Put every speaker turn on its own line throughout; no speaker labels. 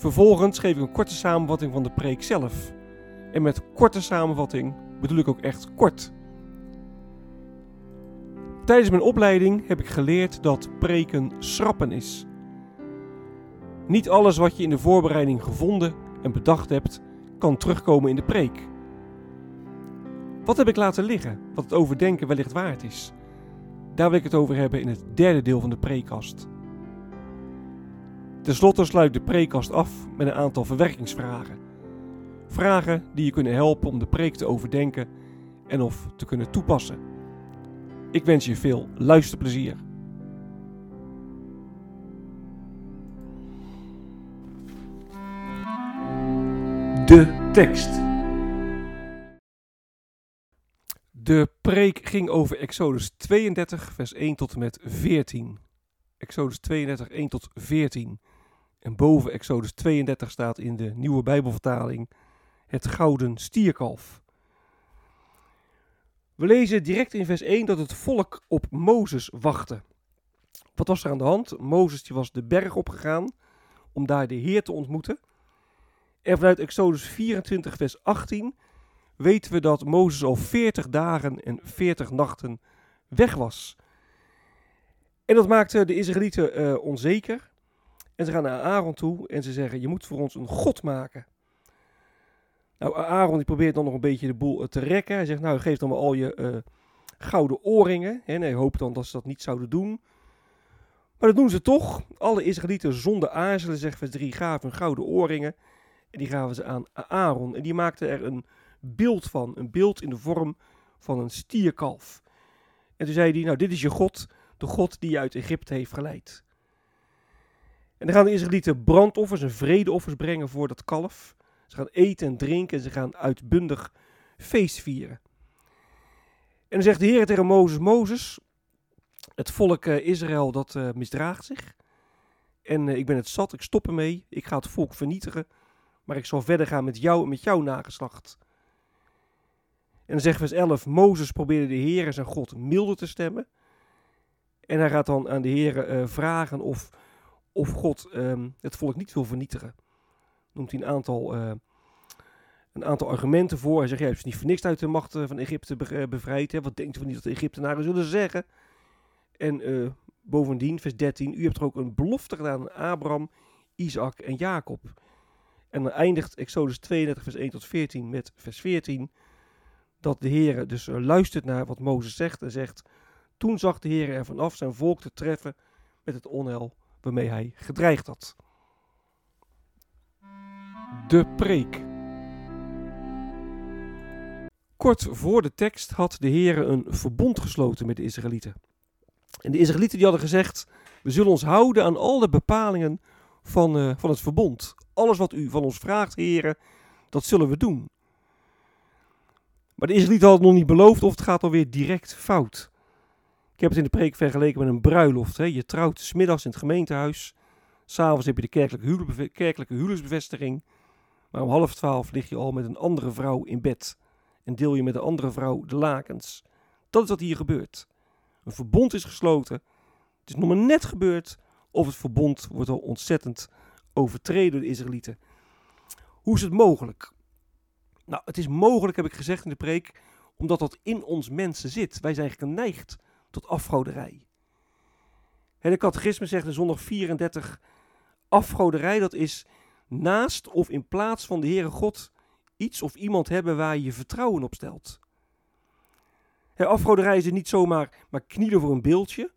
Vervolgens geef ik een korte samenvatting van de preek zelf. En met korte samenvatting bedoel ik ook echt kort. Tijdens mijn opleiding heb ik geleerd dat preken schrappen is. Niet alles wat je in de voorbereiding gevonden en bedacht hebt, kan terugkomen in de preek. Wat heb ik laten liggen, wat het overdenken wellicht waard is? Daar wil ik het over hebben in het derde deel van de preekkast. Ten slotte sluit de preekkast af met een aantal verwerkingsvragen. Vragen die je kunnen helpen om de preek te overdenken en of te kunnen toepassen. Ik wens je veel luisterplezier. De tekst. De preek ging over Exodus 32, vers 1 tot en met 14. Exodus 32, 1 tot 14. En boven Exodus 32 staat in de nieuwe Bijbelvertaling het gouden stierkalf. We lezen direct in vers 1 dat het volk op Mozes wachtte. Wat was er aan de hand? Mozes die was de berg opgegaan om daar de Heer te ontmoeten. En vanuit Exodus 24, vers 18 weten we dat Mozes al 40 dagen en 40 nachten weg was. En dat maakte de Israëlieten uh, onzeker. En ze gaan naar Aaron toe en ze zeggen: Je moet voor ons een God maken. Nou, Aaron die probeert dan nog een beetje de boel te rekken. Hij zegt: Nou, geef dan maar al je uh, gouden oorringen. En hij hoopt dan dat ze dat niet zouden doen. Maar dat doen ze toch. Alle Israëlieten zonder aarzelen, zegt vers 3, gaven hun gouden oorringen. En die gaven ze aan Aaron. En die maakte er een beeld van. Een beeld in de vorm van een stierkalf. En toen zei hij: Nou, dit is je God, de God die je uit Egypte heeft geleid. En dan gaan de Israëlieten brandoffers en vredeoffers brengen voor dat kalf. Ze gaan eten en drinken en ze gaan uitbundig feest vieren. En dan zegt de Heer tegen Mozes, Mozes, het volk uh, Israël dat uh, misdraagt zich. En uh, ik ben het zat, ik stop ermee, ik ga het volk vernietigen. Maar ik zal verder gaan met jou en met jouw nageslacht. En dan zegt vers 11, Mozes probeerde de Heer en zijn God milder te stemmen. En hij gaat dan aan de Heer vragen of of God um, het volk niet wil vernietigen. Noemt hij een aantal, uh, een aantal argumenten voor. Hij zegt, jij hebt ze niet voor niks uit de macht van Egypte bevrijd. Hè? Wat denkt u niet dat de Egyptenaren zullen zeggen? En bovendien, vers 13, u hebt er ook een belofte gedaan aan Abraham, Isaac en Jacob. En dan eindigt Exodus 32, vers 1 tot 14 met vers 14. Dat de Heer dus luistert naar wat Mozes zegt en zegt... Toen zag de Heer er vanaf zijn volk te treffen met het onheil waarmee hij gedreigd had. De preek. Kort voor de tekst had de Heer een verbond gesloten met de Israëlieten. En de Israëlieten die hadden gezegd: We zullen ons houden aan al de bepalingen van, uh, van het verbond. Alles wat u van ons vraagt, heren, dat zullen we doen. Maar de Israëlieten hadden nog niet beloofd of het gaat alweer direct fout. Ik heb het in de preek vergeleken met een bruiloft. Hè. Je trouwt smiddags in het gemeentehuis. S'avonds heb je de kerkelijke, kerkelijke huwelijksbevestiging. Maar om half twaalf lig je al met een andere vrouw in bed. En deel je met een andere vrouw de lakens. Dat is wat hier gebeurt. Een verbond is gesloten. Het is nog maar net gebeurd. Of het verbond wordt al ontzettend overtreden door de Israëlieten. Hoe is het mogelijk? Nou, het is mogelijk, heb ik gezegd in de preek, omdat dat in ons mensen zit. Wij zijn geneigd tot afgoderij. de catechisme zegt in zondag 34, afgoderij dat is naast of in plaats van de Heere God iets of iemand hebben waar je je vertrouwen op stelt. He, afgoderij is niet zomaar maar knielen voor een beeldje,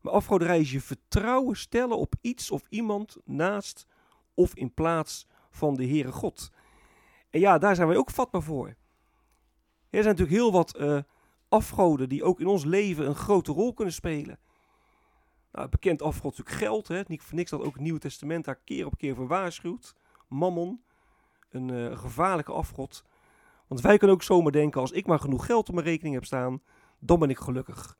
maar afgoderij is je vertrouwen stellen op iets of iemand naast of in plaats van de Heere God. En ja, daar zijn wij ook vatbaar voor. Er zijn natuurlijk heel wat uh, afgoden die ook in ons leven een grote rol kunnen spelen. Nou, bekend afgod natuurlijk geld. Hè? Niet voor niks dat ook het Nieuwe Testament daar keer op keer voor waarschuwt. Mammon. een eh, gevaarlijke afgod. Want wij kunnen ook zomaar denken, als ik maar genoeg geld op mijn rekening heb staan, dan ben ik gelukkig.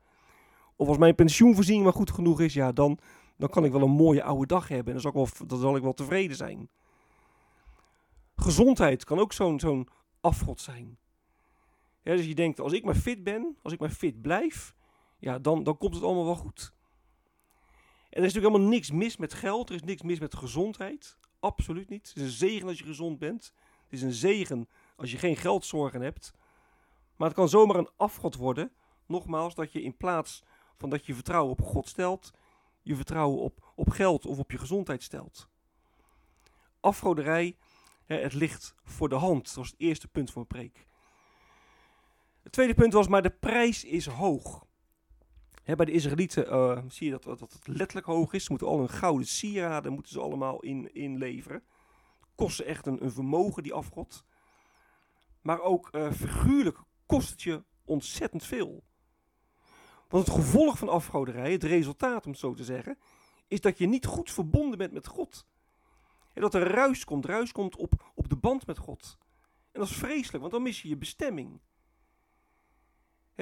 Of als mijn pensioenvoorziening maar goed genoeg is, ja, dan, dan kan ik wel een mooie oude dag hebben. En dan zal ik wel, zal ik wel tevreden zijn. Gezondheid kan ook zo'n zo'n afgod zijn. Ja, dus je denkt, als ik maar fit ben, als ik maar fit blijf, ja, dan, dan komt het allemaal wel goed. En er is natuurlijk helemaal niks mis met geld, er is niks mis met gezondheid. Absoluut niet. Het is een zegen als je gezond bent. Het is een zegen als je geen geldzorgen hebt. Maar het kan zomaar een afgod worden. Nogmaals, dat je in plaats van dat je vertrouwen op God stelt, je vertrouwen op, op geld of op je gezondheid stelt. Afgoderij, hè, het ligt voor de hand. Dat was het eerste punt van mijn preek. Het tweede punt was, maar de prijs is hoog. Bij de Israëlieten uh, zie je dat, dat, het letterlijk hoog is. Ze moeten al hun gouden sieraden moeten ze allemaal in, inleveren. Kosten echt een, een vermogen, die afgod. Maar ook uh, figuurlijk kost het je ontzettend veel. Want het gevolg van afgoderij, het resultaat om het zo te zeggen, is dat je niet goed verbonden bent met God. En dat er ruis komt, ruis komt op, op de band met God. En dat is vreselijk, want dan mis je je bestemming.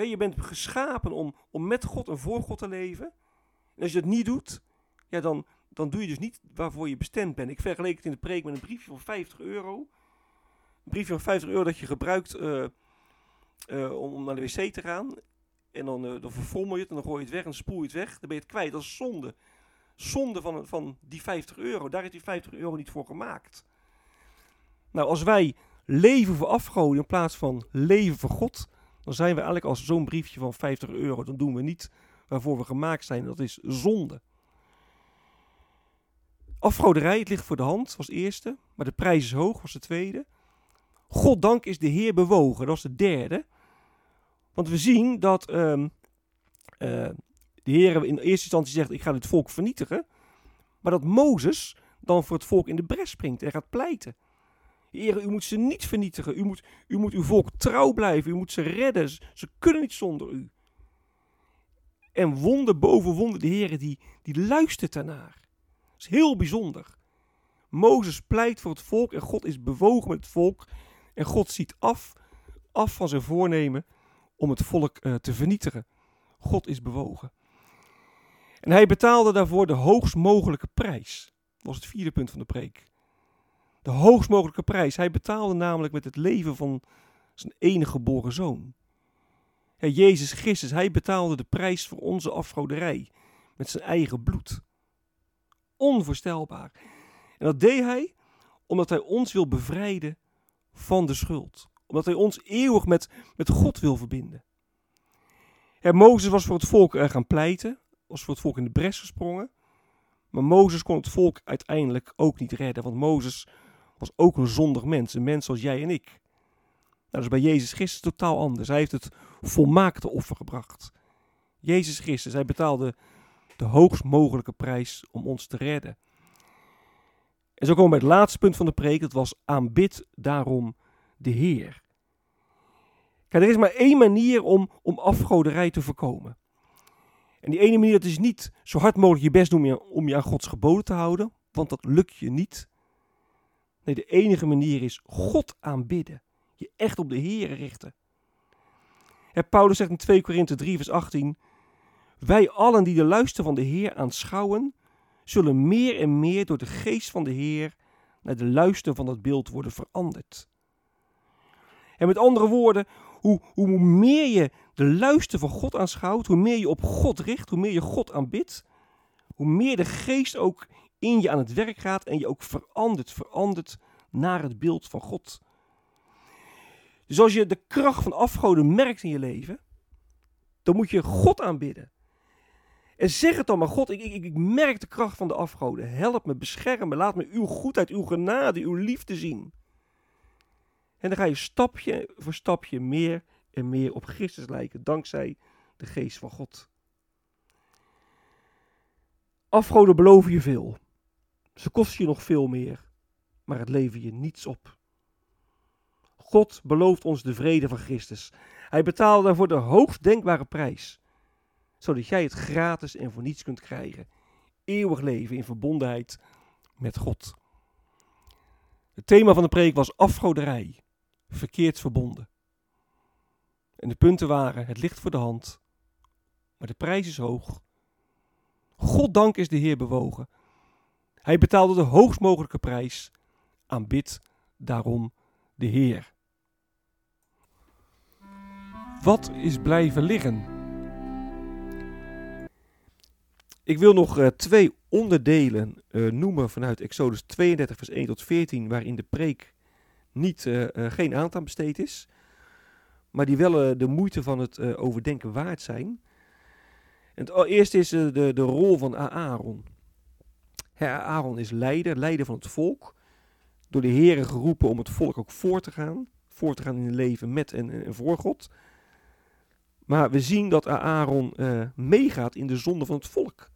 Je bent geschapen om, om met God en voor God te leven. En als je dat niet doet, ja, dan, dan doe je dus niet waarvoor je bestemd bent. Ik vergeleek het in de preek met een briefje van 50 euro. Een briefje van 50 euro dat je gebruikt uh, uh, om naar de wc te gaan. En dan, uh, dan verfrommel je het en dan gooi je het weg en spoel je het weg. Dan ben je het kwijt. Dat is zonde. Zonde van, van die 50 euro. Daar is die 50 euro niet voor gemaakt. Nou, als wij leven voor afgoden in plaats van leven voor God, dan zijn we eigenlijk als zo'n briefje van 50 euro. Dan doen we niet waarvoor we gemaakt zijn. Dat is zonde. Afgoderij, het ligt voor de hand, was eerste. Maar de prijs is hoog, was de tweede. Goddank is de Heer bewogen, dat was de derde. Want we zien dat um, uh, de Heer in eerste instantie zegt: Ik ga dit volk vernietigen. Maar dat Mozes dan voor het volk in de bres springt en gaat pleiten. Heer, u moet ze niet vernietigen. U moet, u moet uw volk trouw blijven. U moet ze redden. Ze kunnen niet zonder u. En wonder boven wonder, de Heer die, die luistert daarnaar. Dat is heel bijzonder. Mozes pleit voor het volk en God is bewogen met het volk. En God ziet af, af van zijn voornemen om het volk uh, te vernietigen. God is bewogen. En hij betaalde daarvoor de hoogst mogelijke prijs. Dat was het vierde punt van de preek. De hoogst mogelijke prijs. Hij betaalde namelijk met het leven van zijn enige geboren zoon. Ja, Jezus Christus, hij betaalde de prijs voor onze afgoderij met zijn eigen bloed. Onvoorstelbaar. En dat deed hij omdat hij ons wil bevrijden van de schuld omdat hij ons eeuwig met, met God wil verbinden. Ja, Mozes was voor het volk uh, gaan pleiten, was voor het volk in de bres gesprongen. Maar Mozes kon het volk uiteindelijk ook niet redden, want Mozes was ook een zondig mens, een mens zoals jij en ik. Nou, dat is bij Jezus Christus totaal anders. Hij heeft het volmaakte offer gebracht. Jezus Christus, hij betaalde de hoogst mogelijke prijs om ons te redden. En zo komen we bij het laatste punt van de preek, dat was aanbid daarom de Heer. Kijk, er is maar één manier om, om afgoderij te voorkomen. En die ene manier dat is niet zo hard mogelijk je best doen om je, om je aan Gods geboden te houden, want dat lukt je niet. Nee, de enige manier is God aanbidden. Je echt op de Heer richten. En Paulus zegt in 2 Korinthe 3 vers 18, wij allen die de luister van de Heer aanschouwen, zullen meer en meer door de geest van de Heer naar de luister van dat beeld worden veranderd. En met andere woorden, hoe, hoe meer je de luister van God aanschouwt, hoe meer je op God richt, hoe meer je God aanbidt, hoe meer de geest ook in je aan het werk gaat en je ook verandert, verandert naar het beeld van God. Dus als je de kracht van afgoden merkt in je leven, dan moet je God aanbidden. En zeg het dan maar, God, ik, ik, ik merk de kracht van de afgoden. Help me, bescherm me, laat me uw goedheid, uw genade, uw liefde zien. En dan ga je stapje voor stapje meer en meer op Christus lijken, dankzij de geest van God. Afgoden beloven je veel. Ze kosten je nog veel meer, maar het levert je niets op. God belooft ons de vrede van Christus. Hij betaalde daarvoor de hoogst denkbare prijs, zodat jij het gratis en voor niets kunt krijgen. Eeuwig leven in verbondenheid met God. Het thema van de preek was afgoderij, verkeerd verbonden. En de punten waren: het ligt voor de hand, maar de prijs is hoog. God dank is de Heer bewogen. Hij betaalde de hoogst mogelijke prijs. Aanbid daarom de Heer. Wat is blijven liggen? Ik wil nog uh, twee onderdelen uh, noemen vanuit Exodus 32, vers 1 tot 14, waarin de preek niet, uh, geen aandacht besteed is, maar die wel de moeite van het overdenken waard zijn. En het eerste is de, de rol van Aaron. Aaron is leider, leider van het volk, door de Heeren geroepen om het volk ook voor te gaan, voor te gaan in het leven met en, voor God. Maar we zien dat Aaron meegaat in de zonde van het volk.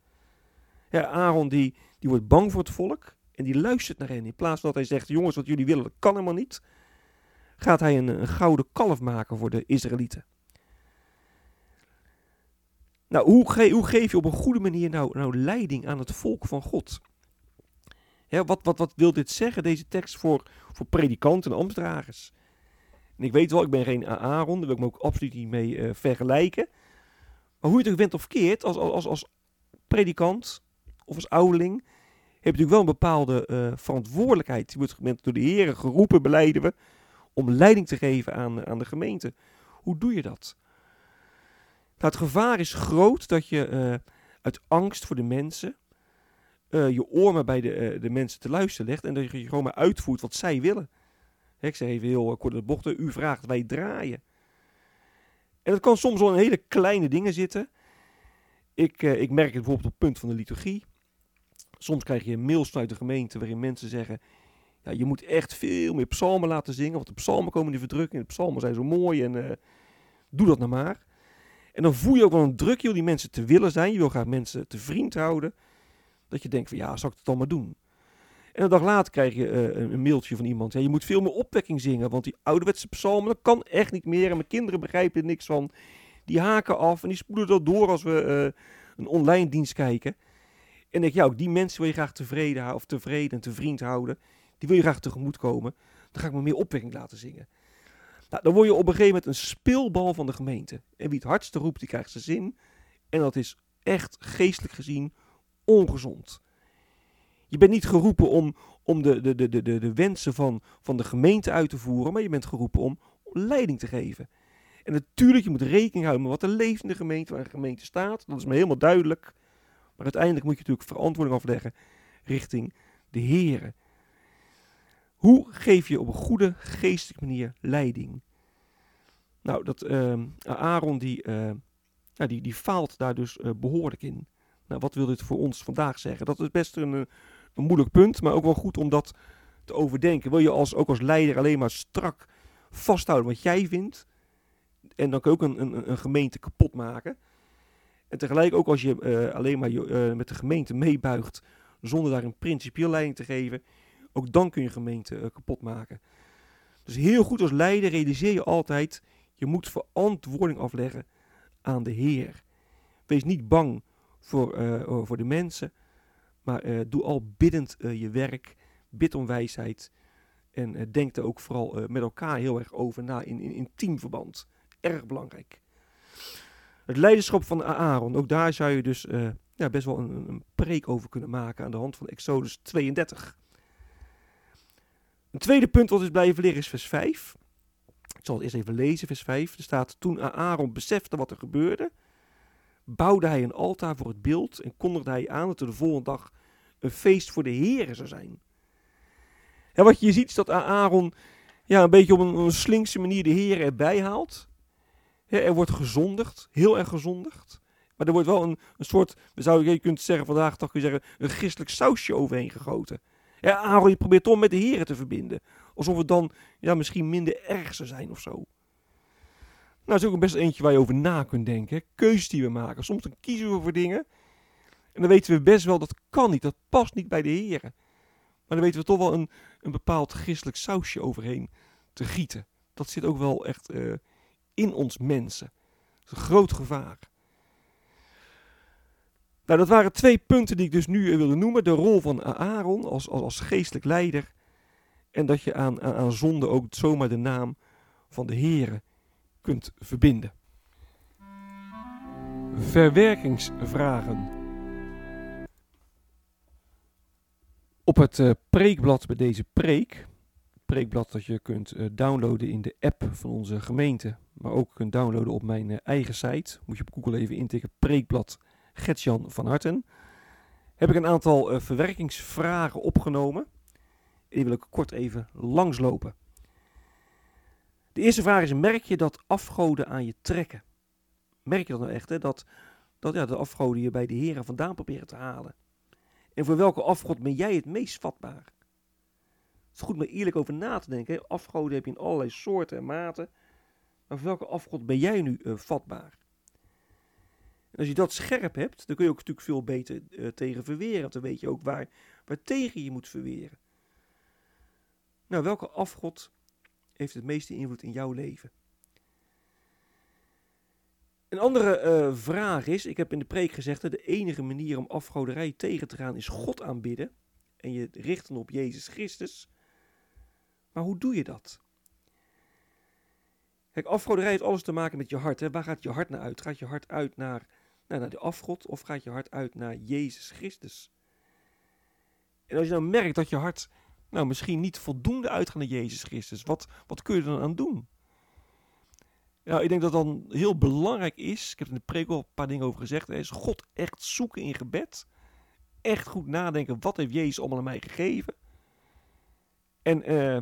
Aaron die, die wordt bang voor het volk en die luistert naar hen. In plaats van dat hij zegt, jongens, wat jullie willen, dat kan helemaal niet. Gaat hij een, een gouden kalf maken voor de Israëlieten. Nou, hoe, hoe, geef je op een goede manier nou, nou leiding aan het volk van God? Wat, wat, wat wil dit zeggen, deze tekst, voor, voor predikanten en ambtsdragers? En ik weet wel, ik ben geen Aaron, daar wil ik me ook absoluut niet mee uh, vergelijken. Maar hoe je het ook bent of keert, als, als, als predikant, of als ouderling, heb je natuurlijk wel een bepaalde uh, verantwoordelijkheid. Je wordt door de heren geroepen, beleiden we, om leiding te geven aan, aan de gemeente. Hoe doe je dat? Nou, het gevaar is groot dat je uh, uit angst voor de mensen uh, je oor maar bij de, de mensen te luisteren legt en dat je gewoon maar uitvoert wat zij willen. ik zeg even heel kort de bochten, u vraagt, wij draaien. En dat kan soms wel in hele kleine dingen zitten. Ik, ik merk het bijvoorbeeld op het punt van de liturgie. Soms krijg je mails vanuit de gemeente waarin mensen zeggen: ja, je moet echt veel meer psalmen laten zingen, want de psalmen komen in verdrukking. De psalmen zijn zo mooi en doe dat nou maar. En dan voel je ook wel een druk om die mensen te willen zijn. Je wil graag mensen te vriend houden. Dat je denkt van ja, zal ik het dan maar doen? En een dag later krijg je uh, een mailtje van iemand. Ja, je moet veel meer opwekking zingen, want die ouderwetse psalmen, dat kan echt niet meer. En mijn kinderen begrijpen er niks van. Die haken af en die spoelen dat door als we uh, een online dienst kijken. En denk ja, ook die mensen wil je graag tevreden, of tevreden en tevrien houden. Die wil je graag tegemoet komen. Dan ga ik me meer opwekking laten zingen. Nou, dan word je op een gegeven moment een speelbal van de gemeente. En wie het hardste roept, die krijgt zijn zin. En dat is echt geestelijk gezien ongezond. Je bent niet geroepen om, om de, de, de, de, de wensen van, van de gemeente uit te voeren, maar je bent geroepen om leiding te geven. En natuurlijk, je moet rekening houden met wat er leeft in de gemeente, waar een gemeente staat. Dat is me helemaal duidelijk. Maar uiteindelijk moet je natuurlijk verantwoording afleggen richting de Here. Hoe geef je op een goede geestelijke manier leiding? Nou, dat, uh, Aaron die, uh, nou, die, die faalt daar dus uh, behoorlijk in. Nou, wat wil dit voor ons vandaag zeggen? Dat is best een, een moeilijk punt, maar ook wel goed om dat te overdenken. Wil je als, ook als leider alleen maar strak vasthouden wat jij vindt? En dan kun je ook een, een, een gemeente kapot maken. En tegelijk ook als je uh, alleen maar uh, met de gemeente meebuigt zonder daar een principieel leiding te geven, ook dan kun je gemeente uh, kapot maken. Dus heel goed als leider realiseer je altijd, je moet verantwoording afleggen aan de Heer. Wees niet bang voor, voor de mensen, maar doe al biddend je werk, bid om wijsheid en denk er ook vooral met elkaar heel erg over na in, in, in teamverband. Erg belangrijk. Het leiderschap van Aaron, ook daar zou je dus ja, best wel een, een, preek over kunnen maken aan de hand van Exodus 32. Een tweede punt wat is blijven liggen is vers 5. Ik zal het eerst even lezen, vers 5. Er staat, toen Aaron besefte wat er gebeurde, bouwde hij een altaar voor het beeld en kondigde hij aan dat er de volgende dag een feest voor de heren zou zijn. En wat je ziet is dat Aaron ja, een beetje op een, slinkse manier de heren erbij haalt er wordt gezondigd, heel erg gezondigd. Maar er wordt wel een, een soort, we zouden, je kunt zeggen vandaag toch kun zeggen, een christelijk sausje overheen gegoten. Ja, Aaron je probeert toch met de heren te verbinden. Alsof het dan ja, misschien minder erg zou zijn of zo. Nou, is ook best eentje waar je over na kunt denken. Keuzes die we maken. Soms dan kiezen we voor dingen. En dan weten we best wel, dat kan niet. Dat past niet bij de heren. Maar dan weten we toch wel een, een bepaald christelijk sausje overheen te gieten. Dat zit ook wel echt uh, in ons mensen. Dat is een groot gevaar. Nou, dat waren twee punten die ik dus nu wilde noemen. De rol van Aaron als, als, als geestelijk leider. En dat je aan, aan, aan zonde ook zomaar de naam van de Heere kunt verbinden. Verwerkingsvragen. Op het uh, preekblad bij deze preek, preekblad dat je kunt uh, downloaden in de app van onze gemeente, maar ook kunt downloaden op mijn uh, eigen site, moet je op Google even intikken, preekblad Gertjan van Harten, heb ik een aantal verwerkingsvragen opgenomen. Die wil ik kort even langslopen. De eerste vraag is, merk je dat afgoden aan je trekken? Merk je dat nou echt, hè? Dat, dat ja, de afgoden je bij de heren vandaan proberen te halen? En voor welke afgod ben jij het meest vatbaar? Het is goed om er eerlijk over na te denken. Hè? Afgoden heb je in allerlei soorten en maten. Maar voor welke afgod ben jij nu uh, vatbaar? En als je dat scherp hebt, dan kun je ook natuurlijk veel beter uh, tegen verweren. Want dan weet je ook waar, waar tegen je moet verweren. Nou, welke afgod heeft het meeste invloed in jouw leven? Een andere uh, vraag is, ik heb in de preek gezegd, de enige manier om afgoderij tegen te gaan is God aanbidden en je richten op Jezus Christus. Maar hoe doe je dat? Kijk, afgoderij heeft alles te maken met je hart. Hè? Waar gaat je hart naar uit? Gaat je hart uit naar, nou, naar de afgod of gaat je hart uit naar Jezus Christus? En als je nou merkt dat je hart nou, misschien niet voldoende uitgaat naar Jezus Christus, wat, wat kun je er dan aan doen? Ja, ik denk dat dan heel belangrijk is, ik heb in de preek al een paar dingen over gezegd, is God echt zoeken in gebed. Echt goed nadenken, wat heeft Jezus allemaal aan mij gegeven? En uh,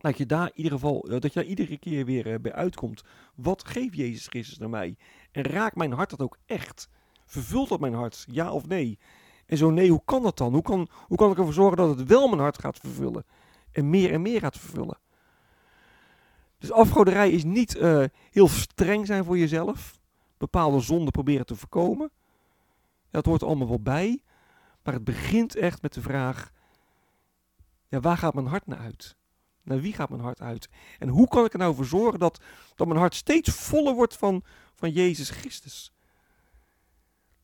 dat je daar in ieder geval, dat je daar iedere keer weer uh, bij uitkomt. Wat geeft Jezus Christus naar mij? En raakt mijn hart dat ook echt? Vervult dat mijn hart, ja of nee? En zo nee, hoe kan dat dan? Hoe kan, hoe kan ik ervoor zorgen dat het wel mijn hart gaat vervullen? En meer en meer gaat vervullen? Dus afgoderij is niet uh, heel streng zijn voor jezelf. Bepaalde zonden proberen te voorkomen. dat hoort allemaal wel bij. Maar het begint echt met de vraag: ja, waar gaat mijn hart naar uit? Naar wie gaat mijn hart uit? En hoe kan ik er nou voor zorgen dat, dat mijn hart steeds voller wordt van, van Jezus Christus?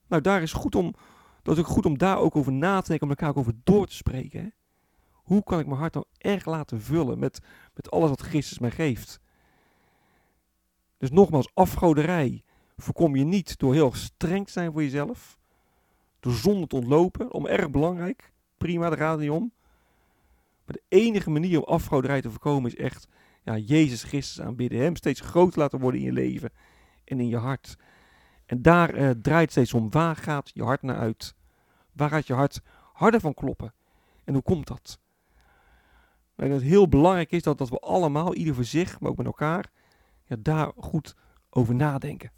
Nou, daar is goed om, dat is ook goed om daar ook over na te denken, om elkaar ook over door te spreken. Hoe kan ik mijn hart nou erg laten vullen met, met alles wat Christus mij geeft? Dus nogmaals, afgoderij voorkom je niet door heel streng te zijn voor jezelf. Door zonde te ontlopen, om erg belangrijk. Prima, daar gaat het niet om. Maar de enige manier om afgoderij te voorkomen is echt ja, Jezus Christus aanbidden. Hem steeds groter laten worden in je leven en in je hart. En daar uh, draait steeds om. Waar gaat je hart naar uit? Waar gaat je hart harder van kloppen? En hoe komt dat? Dat het heel belangrijk is dat, dat we allemaal, ieder voor zich, maar ook met elkaar, ja, daar goed over nadenken.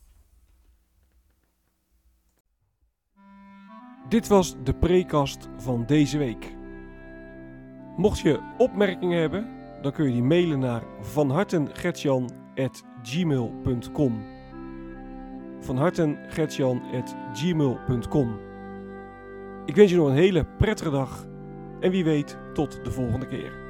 Dit was de prekast van deze week. Mocht je opmerkingen hebben, dan kun je die mailen naar vanhartengertjan.gmail.com vanhartengertjan.gmail.com Ik wens je nog een hele prettige dag en wie weet tot de volgende keer.